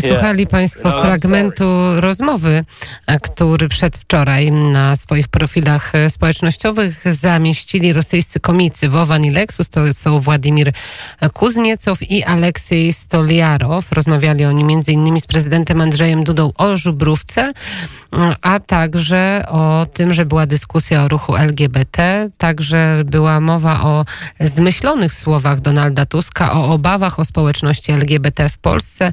Słuchali Państwo No, fragmentu rozmowy, a który przedwczoraj na swoich profilach e, społecznościowych zamieścili rosyjscy komicy Wowan i Lexus. To są Władimir Kuzniecow i Aleksiej Stoliarow. Rozmawiali oni innymi z prezydentem Andrzejem Dudą o żubrówce, a także o tym, że była dyskusja o ruchu LGBT. Także była mowa o zmyślonych słowach Donalda Tuska, o obawach o społeczności LGBT w Polsce.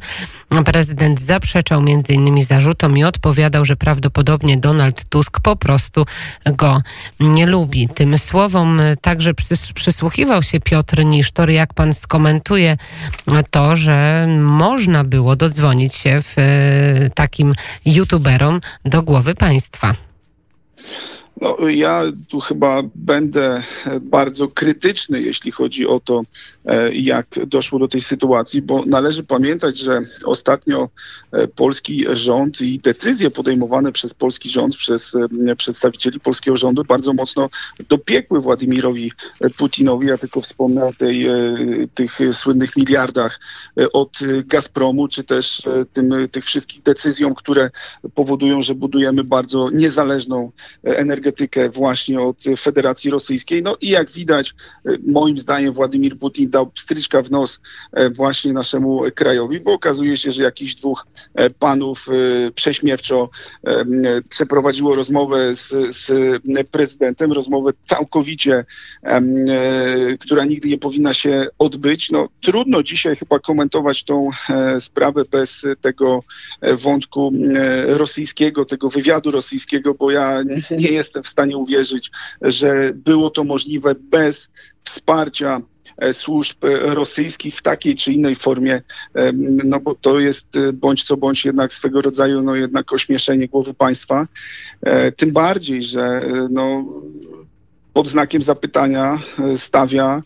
Prezydent zaprzeczał między innymi zarzutom i odpowiadał, że prawdopodobnie Donald Tusk po prostu go nie lubi. Tym słowom także przys- przysłuchiwał się Piotr Nisztor. Jak pan skomentuje to, że można było dodzwonić się w e, takim youtuberom do głowy państwa? No, ja tu chyba będę bardzo krytyczny, jeśli chodzi o to, e, jak doszło do tej sytuacji, bo należy pamiętać, że ostatnio e, polski rząd i decyzje podejmowane przez polski rząd, przez e, przedstawicieli polskiego rządu bardzo mocno dopiekły Władimirowi Putinowi. Ja tylko wspomnę o tej, tych słynnych miliardach od Gazpromu, czy też tym, tych wszystkich decyzjom, które powodują, że budujemy bardzo niezależną energetykę energetykę właśnie od Federacji Rosyjskiej. No i jak widać, moim zdaniem Władimir Putin dał stryczka w nos właśnie naszemu krajowi, bo okazuje się, że jakiś dwóch panów prześmiewczo przeprowadziło rozmowę z, z prezydentem, rozmowę całkowicie, która nigdy nie powinna się odbyć. No trudno dzisiaj chyba komentować tą sprawę bez tego wątku rosyjskiego, tego wywiadu rosyjskiego, bo ja nie jestem w stanie uwierzyć, że było to możliwe bez wsparcia służb rosyjskich w takiej czy innej formie, no bo to jest bądź co bądź jednak swego rodzaju no jednak ośmieszenie głowy państwa. Tym bardziej, że no pod znakiem zapytania stawia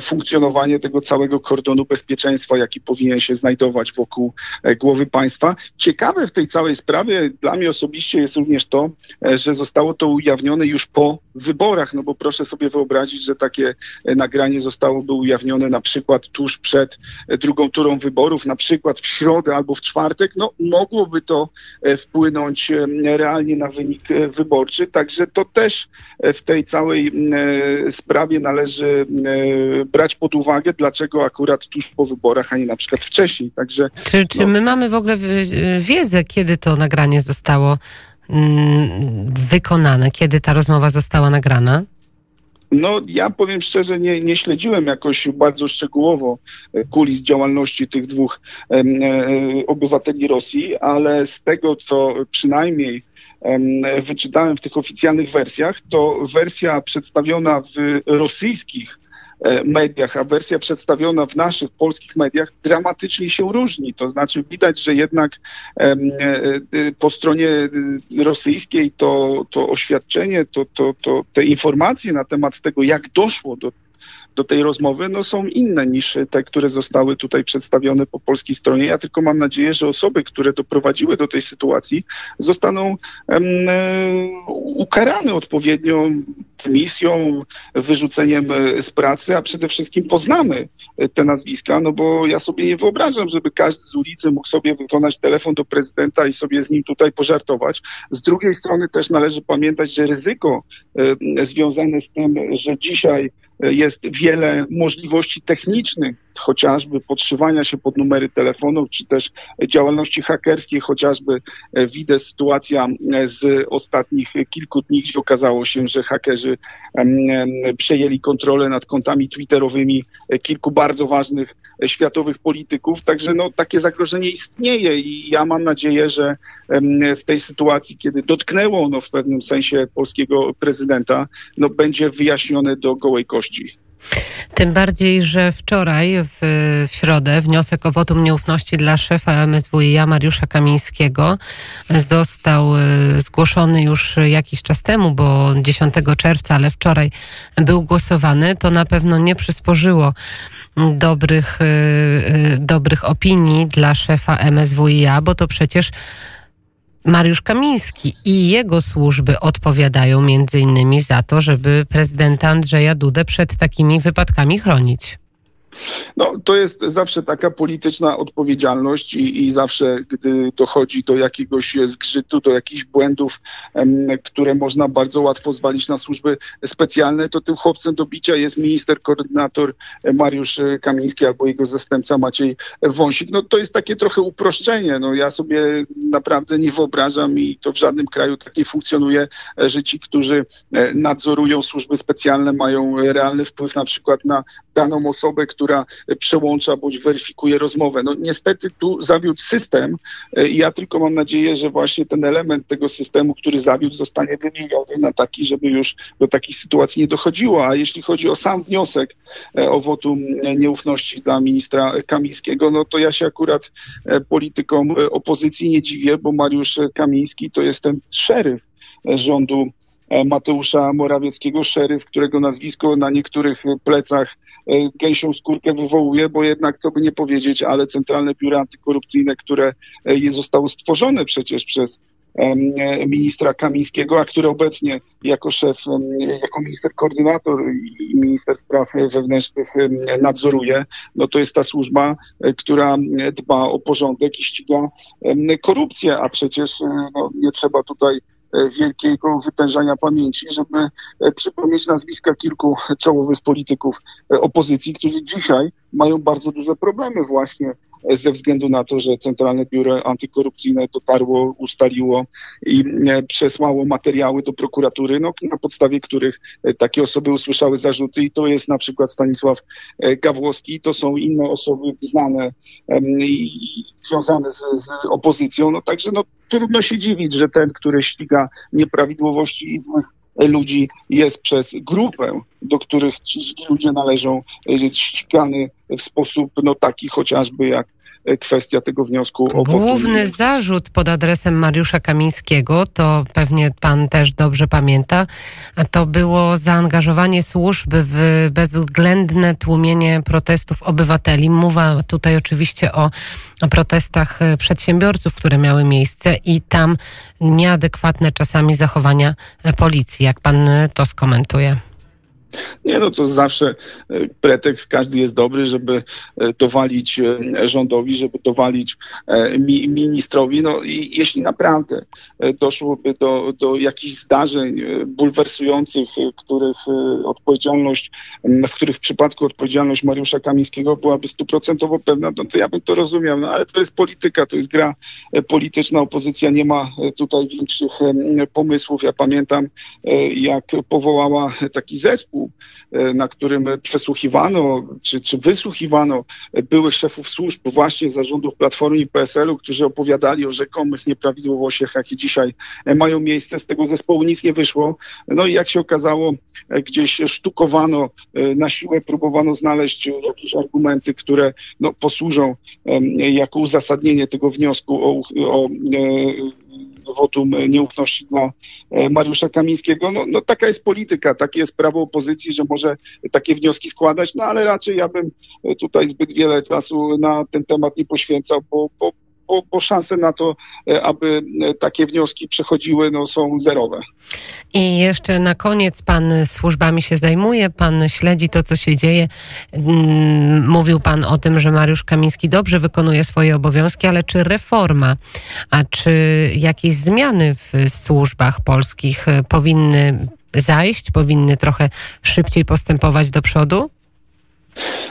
funkcjonowanie tego całego kordonu bezpieczeństwa, jaki powinien się znajdować wokół głowy państwa. Ciekawe w tej całej sprawie dla mnie osobiście jest również to, że zostało to ujawnione już po wyborach, no bo proszę sobie wyobrazić, że takie nagranie zostałoby ujawnione na przykład tuż przed drugą turą wyborów, na przykład w środę albo w czwartek, no mogłoby to wpłynąć realnie na wynik wyborczy, także to też w tej całej sprawie należy brać pod uwagę, dlaczego akurat tuż po wyborach, a nie na przykład wcześniej. Także, czy, czy no. my mamy w ogóle wiedzę, kiedy to nagranie zostało wykonane, kiedy ta rozmowa została nagrana? No, ja powiem szczerze, nie, nie śledziłem jakoś bardzo szczegółowo kulis działalności tych dwóch e, obywateli Rosji, ale z tego, co przynajmniej wyczytałem w tych oficjalnych wersjach, to wersja przedstawiona w rosyjskich mediach, a wersja przedstawiona w naszych polskich mediach dramatycznie się różni. To znaczy widać, że jednak po stronie rosyjskiej to, to oświadczenie, to, to, to te informacje na temat tego, jak doszło do do tej rozmowy, no są inne niż te, które zostały tutaj przedstawione po polskiej stronie. Ja tylko mam nadzieję, że osoby, które doprowadziły do tej sytuacji, zostaną um, ukarane odpowiednio misją, wyrzuceniem z pracy, a przede wszystkim poznamy te nazwiska, no bo ja sobie nie wyobrażam, żeby każdy z ulicy mógł sobie wykonać telefon do prezydenta i sobie z nim tutaj pożartować. Z drugiej strony też należy pamiętać, że ryzyko związane z tym, że dzisiaj jest wiele możliwości technicznych, chociażby podszywania się pod numery telefonów, czy też działalności hakerskiej, chociażby widać sytuacja z ostatnich kilku dni, gdzie okazało się, że hakerzy przejęli kontrolę nad kontami twitterowymi kilku bardzo ważnych światowych polityków. Także no, takie zagrożenie istnieje i ja mam nadzieję, że w tej sytuacji, kiedy dotknęło ono w pewnym sensie polskiego prezydenta, no, będzie wyjaśnione do gołej kości. Tym bardziej, że wczoraj w, w środę wniosek o wotum nieufności dla szefa MSWiA Mariusza Kamińskiego został e, zgłoszony już jakiś czas temu, bo 10 czerwca, ale wczoraj był głosowany. To na pewno nie przysporzyło dobrych, e, e, dobrych opinii dla szefa MSWiA, bo to przecież Mariusz Kamiński i jego służby odpowiadają między innymi za to, żeby prezydenta Andrzeja Dudę przed takimi wypadkami chronić. No, to jest zawsze taka polityczna odpowiedzialność i, i, zawsze, gdy dochodzi do jakiegoś zgrzytu, do jakichś błędów, em, które można bardzo łatwo zwalić na służby specjalne, to tym chłopcem do bicia jest minister, koordynator Mariusz Kamiński albo jego zastępca Maciej Wąsik. No to jest takie trochę uproszczenie. No, ja sobie naprawdę nie wyobrażam i to w żadnym kraju tak nie funkcjonuje, że ci, którzy nadzorują służby specjalne, mają realny wpływ na przykład na daną osobę, która przełącza bądź weryfikuje rozmowę. No niestety tu zawiódł system e, ja tylko mam nadzieję, że właśnie ten element tego systemu, który zawiódł, zostanie wymieniony na taki, żeby już do takich sytuacji nie dochodziło. A jeśli chodzi o sam wniosek e, o wotum nieufności dla ministra Kamińskiego, no to ja się akurat e, politykom opozycji nie dziwię, bo Mariusz Kamiński to jest ten szeryf rządu Mateusza Morawieckiego, szeryf, którego nazwisko na niektórych plecach e, gęsią skórkę wywołuje, bo jednak, co by nie powiedzieć, ale Centralne Biuro Antykorupcyjne, które e, zostało stworzone przecież przez ministra Kamińskiego, a który obecnie jako szef, jako minister koordynator i minister spraw wewnętrznych nadzoruje, no to jest ta służba, która dba o porządek i ściga korupcję, a przecież no, nie trzeba tutaj E, wielkiego wytężania pamięci, żeby e, przypomnieć nazwiska kilku czołowych polityków e, opozycji, którzy dzisiaj mają bardzo duże problemy właśnie ze względu na to, że Centralne Biuro Antykorupcyjne dotarło, ustaliło i przesłało materiały do prokuratury, no, na podstawie których takie osoby usłyszały zarzuty i to jest na przykład Stanisław Gawłowski, to są inne osoby znane i związane z, z opozycją, no także no, trudno się dziwić, że ten, który ściga nieprawidłowości i złych ludzi jest przez grupę, do których ci ludzie należą, ścigany w sposób no, taki chociażby jak kwestia tego wniosku o Główny zarzut pod adresem Mariusza Kamińskiego, to pewnie pan też dobrze pamięta, to było zaangażowanie służby w bezwzględne tłumienie protestów obywateli. Mowa tutaj oczywiście o, o protestach przedsiębiorców, które miały miejsce i tam nieadekwatne czasami zachowania policji. Jak pan to skomentuje? Nie, no to zawsze e, pretekst każdy jest dobry, żeby e, dowalić e, rządowi, żeby dowalić ministrowi. No i jeśli naprawdę doszłoby do, do jakichś zdarzeń bulwersujących, których odpowiedzialność, w których przypadku odpowiedzialność Mariusza Kamińskiego byłaby stuprocentowo pewna, no to ja bym to rozumiał, no ale to jest polityka, to jest gra polityczna, opozycja nie ma tutaj większych pomysłów. Ja pamiętam, jak powołała taki zespół, E, na którym przesłuchiwano czy, czy wysłuchiwano byłych szefów służb właśnie zarządów Platformy i PSL-u, którzy opowiadali o rzekomych nieprawidłowościach, jakie dzisiaj e, mają miejsce. Z tego zespołu nic nie wyszło. No i jak się okazało, e, gdzieś sztukowano na siłę, próbowano znaleźć jakieś argumenty, które no, posłużą jako uzasadnienie tego wniosku o, o wotum nieufności dla e, Mariusza Kamińskiego. No, no taka jest polityka, takie jest prawo opozycji, że może takie wnioski składać, no ale raczej ja bym tutaj zbyt wiele czasu na ten temat nie poświęcał, bo, bo bo, bo szanse na to, e, aby e, takie wnioski przechodziły, no, są zerowe. I jeszcze na koniec pan służbami się zajmuje, pan śledzi to, co się dzieje. Mm, mówił pan o tym, że Mariusz Kamiński dobrze wykonuje swoje obowiązki, ale czy reforma, a czy jakieś zmiany w służbach polskich e, powinny zajść, powinny trochę szybciej postępować do przodu?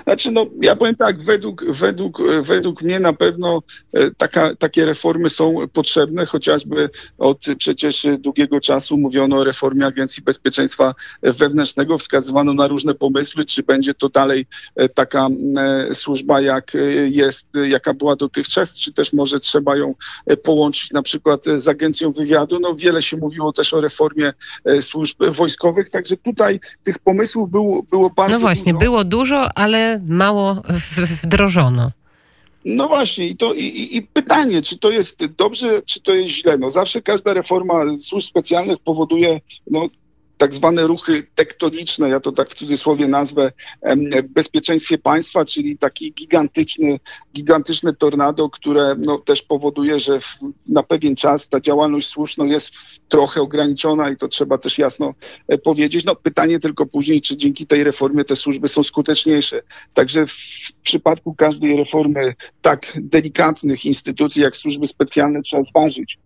Znaczy, no, ja powiem tak, według, według, według mnie na pewno e, taka, takie reformy są potrzebne, chociażby od przecież długiego czasu mówiono o reformie Agencji Bezpieczeństwa Wewnętrznego, wskazywano na różne pomysły, czy będzie to dalej e, taka e, służba, jak jest, jaka była dotychczas, czy też może trzeba ją połączyć na przykład z Agencją Wywiadu. No, wiele się mówiło też o reformie służb wojskowych, także tutaj tych pomysłów było, było bardzo No właśnie, dużo. było dużo, ale mało wdrożono. No właśnie, i, to, i, i, pytanie, czy to jest dobrze, czy to jest źle. No zawsze każda reforma służb specjalnych powoduje no, tak zwane ruchy tektoniczne, ja to tak w cudzysłowie nazwę, w bezpieczeństwie państwa, czyli taki gigantyczny, gigantyczne tornado, które no, też powoduje, że w, na pewien czas ta działalność słuszna jest trochę ograniczona i to trzeba też jasno e, powiedzieć. No, pytanie tylko później, czy dzięki tej reformie te służby są skuteczniejsze. Także w przypadku każdej reformy tak delikatnych instytucji jak służby specjalne trzeba zważyć,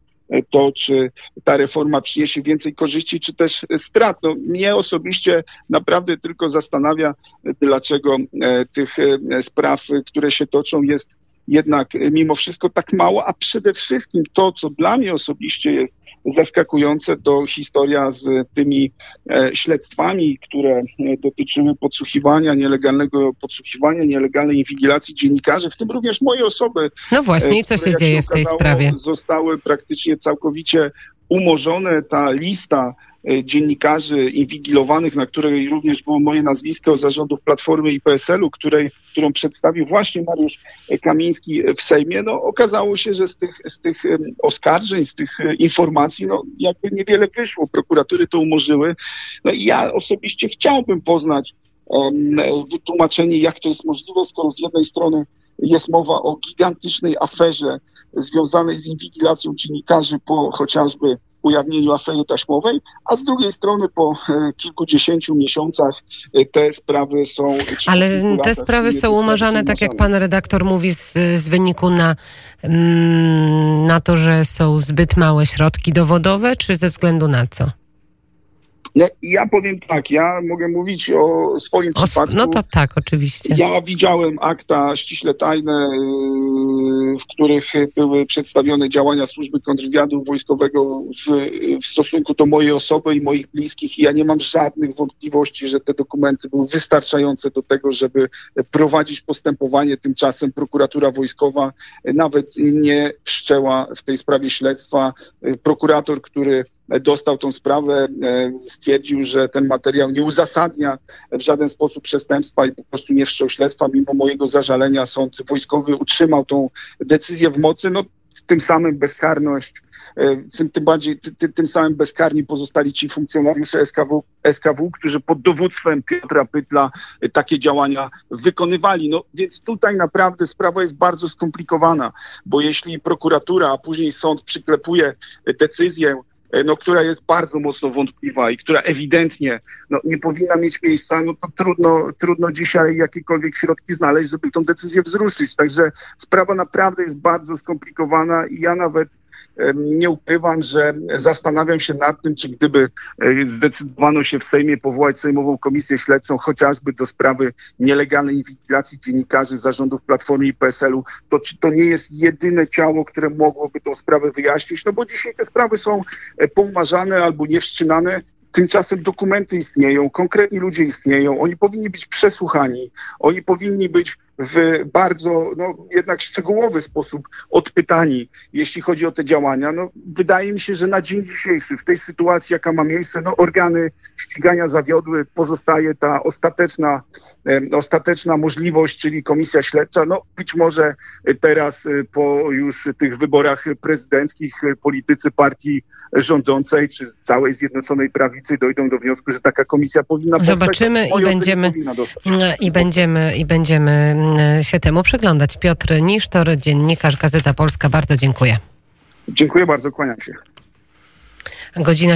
to, czy ta reforma przyniesie więcej korzyści, czy też strat. No, mnie osobiście naprawdę tylko zastanawia, dlaczego e, tych e, spraw, które się toczą, jest jednak mimo wszystko tak mało, a przede wszystkim to, co dla mnie osobiście jest zaskakujące, to historia z tymi e, śledztwami, które e, dotyczyły podsłuchiwania, nielegalnego podsłuchiwania, nielegalnej inwigilacji dziennikarzy, w tym również mojej osoby. No właśnie, i co się dzieje się w tej okazało, sprawie? Zostały praktycznie całkowicie umorzone. Ta lista e, dziennikarzy inwigilowanych, na której również było moje nazwisko zarządów Platformy i PSL-u, której, którą przedstawił właśnie Mariusz Kamiński w Sejmie, no okazało się, że z tych, z tych oskarżeń, z tych e, informacji, no jakby niewiele wyszło. Prokuratury to umorzyły. No i ja osobiście chciałbym poznać em, wytłumaczenie, jak to jest możliwe, skoro z jednej strony jest mowa o gigantycznej aferze związanej z inwigilacją dziennikarzy po chociażby ujawnieniu afery taśmowej, a z drugiej strony po e, kilkudziesięciu miesiącach e, te sprawy są... Ale te sprawy są umarzane, tak jak pan redaktor mówi, z, z wyniku na, mm, na to, że są zbyt małe środki dowodowe, czy ze względu na co? Ja, ja powiem tak, ja mogę mówić o swoim O, przypadku. no to tak, oczywiście. Ja widziałem akta ściśle tajne, yy, w których były przedstawione działania służby kontrwywiadu wojskowego w, w stosunku do mojej osoby i moich bliskich i ja nie mam żadnych wątpliwości, że te dokumenty były wystarczające do tego, żeby prowadzić postępowanie. Tymczasem prokuratura wojskowa nawet nie wszczęła w tej sprawie śledztwa. Prokurator, który dostał tą sprawę, e, stwierdził, że ten materiał nie uzasadnia w żaden sposób przestępstwa i po prostu nie wszczął śledztwa. Mimo mojego zażalenia sąd wojskowy utrzymał tą decyzję w mocy. No, tym samym bezkarność, e, tym, tym bardziej, ty, ty, tym samym bezkarni pozostali ci funkcjonariusze SKW, SKW, którzy pod dowództwem Piotra Pytla e, takie działania wykonywali. No więc tutaj naprawdę sprawa jest bardzo skomplikowana, bo jeśli prokuratura, a później sąd przyklepuje decyzję, no, która jest bardzo mocno wątpliwa i która ewidentnie no, nie powinna mieć miejsca, no to trudno, trudno dzisiaj jakiekolwiek środki znaleźć, żeby tą decyzję wzruszyć. Także sprawa naprawdę jest bardzo skomplikowana i ja nawet nie ukrywam, że zastanawiam się nad tym, czy gdyby e, zdecydowano się w Sejmie powołać Sejmową Komisję Śledczą chociażby do sprawy nielegalnej inwigilacji dziennikarzy zarządów Platformy i PSL-u, to czy to nie jest jedyne ciało, które mogłoby tą sprawę wyjaśnić? No bo dzisiaj te sprawy są e, poumarzane albo niewstrzymane. Tymczasem dokumenty istnieją, konkretni ludzie istnieją, oni powinni być przesłuchani, oni powinni być w bardzo, no, jednak szczegółowy sposób odpytani, jeśli chodzi o te działania. No, wydaje mi się, że na dzień dzisiejszy, w tej sytuacji, jaka ma miejsce, no, organy ścigania zawiodły, pozostaje ta ostateczna, ostateczna możliwość, czyli komisja śledcza. No, być może teraz e, po już tych wyborach prezydenckich e, politycy partii rządzącej czy całej Zjednoczonej Prawicy dojdą do wniosku, że taka komisja powinna powstać. Zobaczymy i będziemy-. I będziemy, I będziemy się temu przyglądać. Piotr Nisztor, dziennikarz Gazeta Polska, bardzo dziękuję. Dziękuję bardzo, kłaniam się. Godzina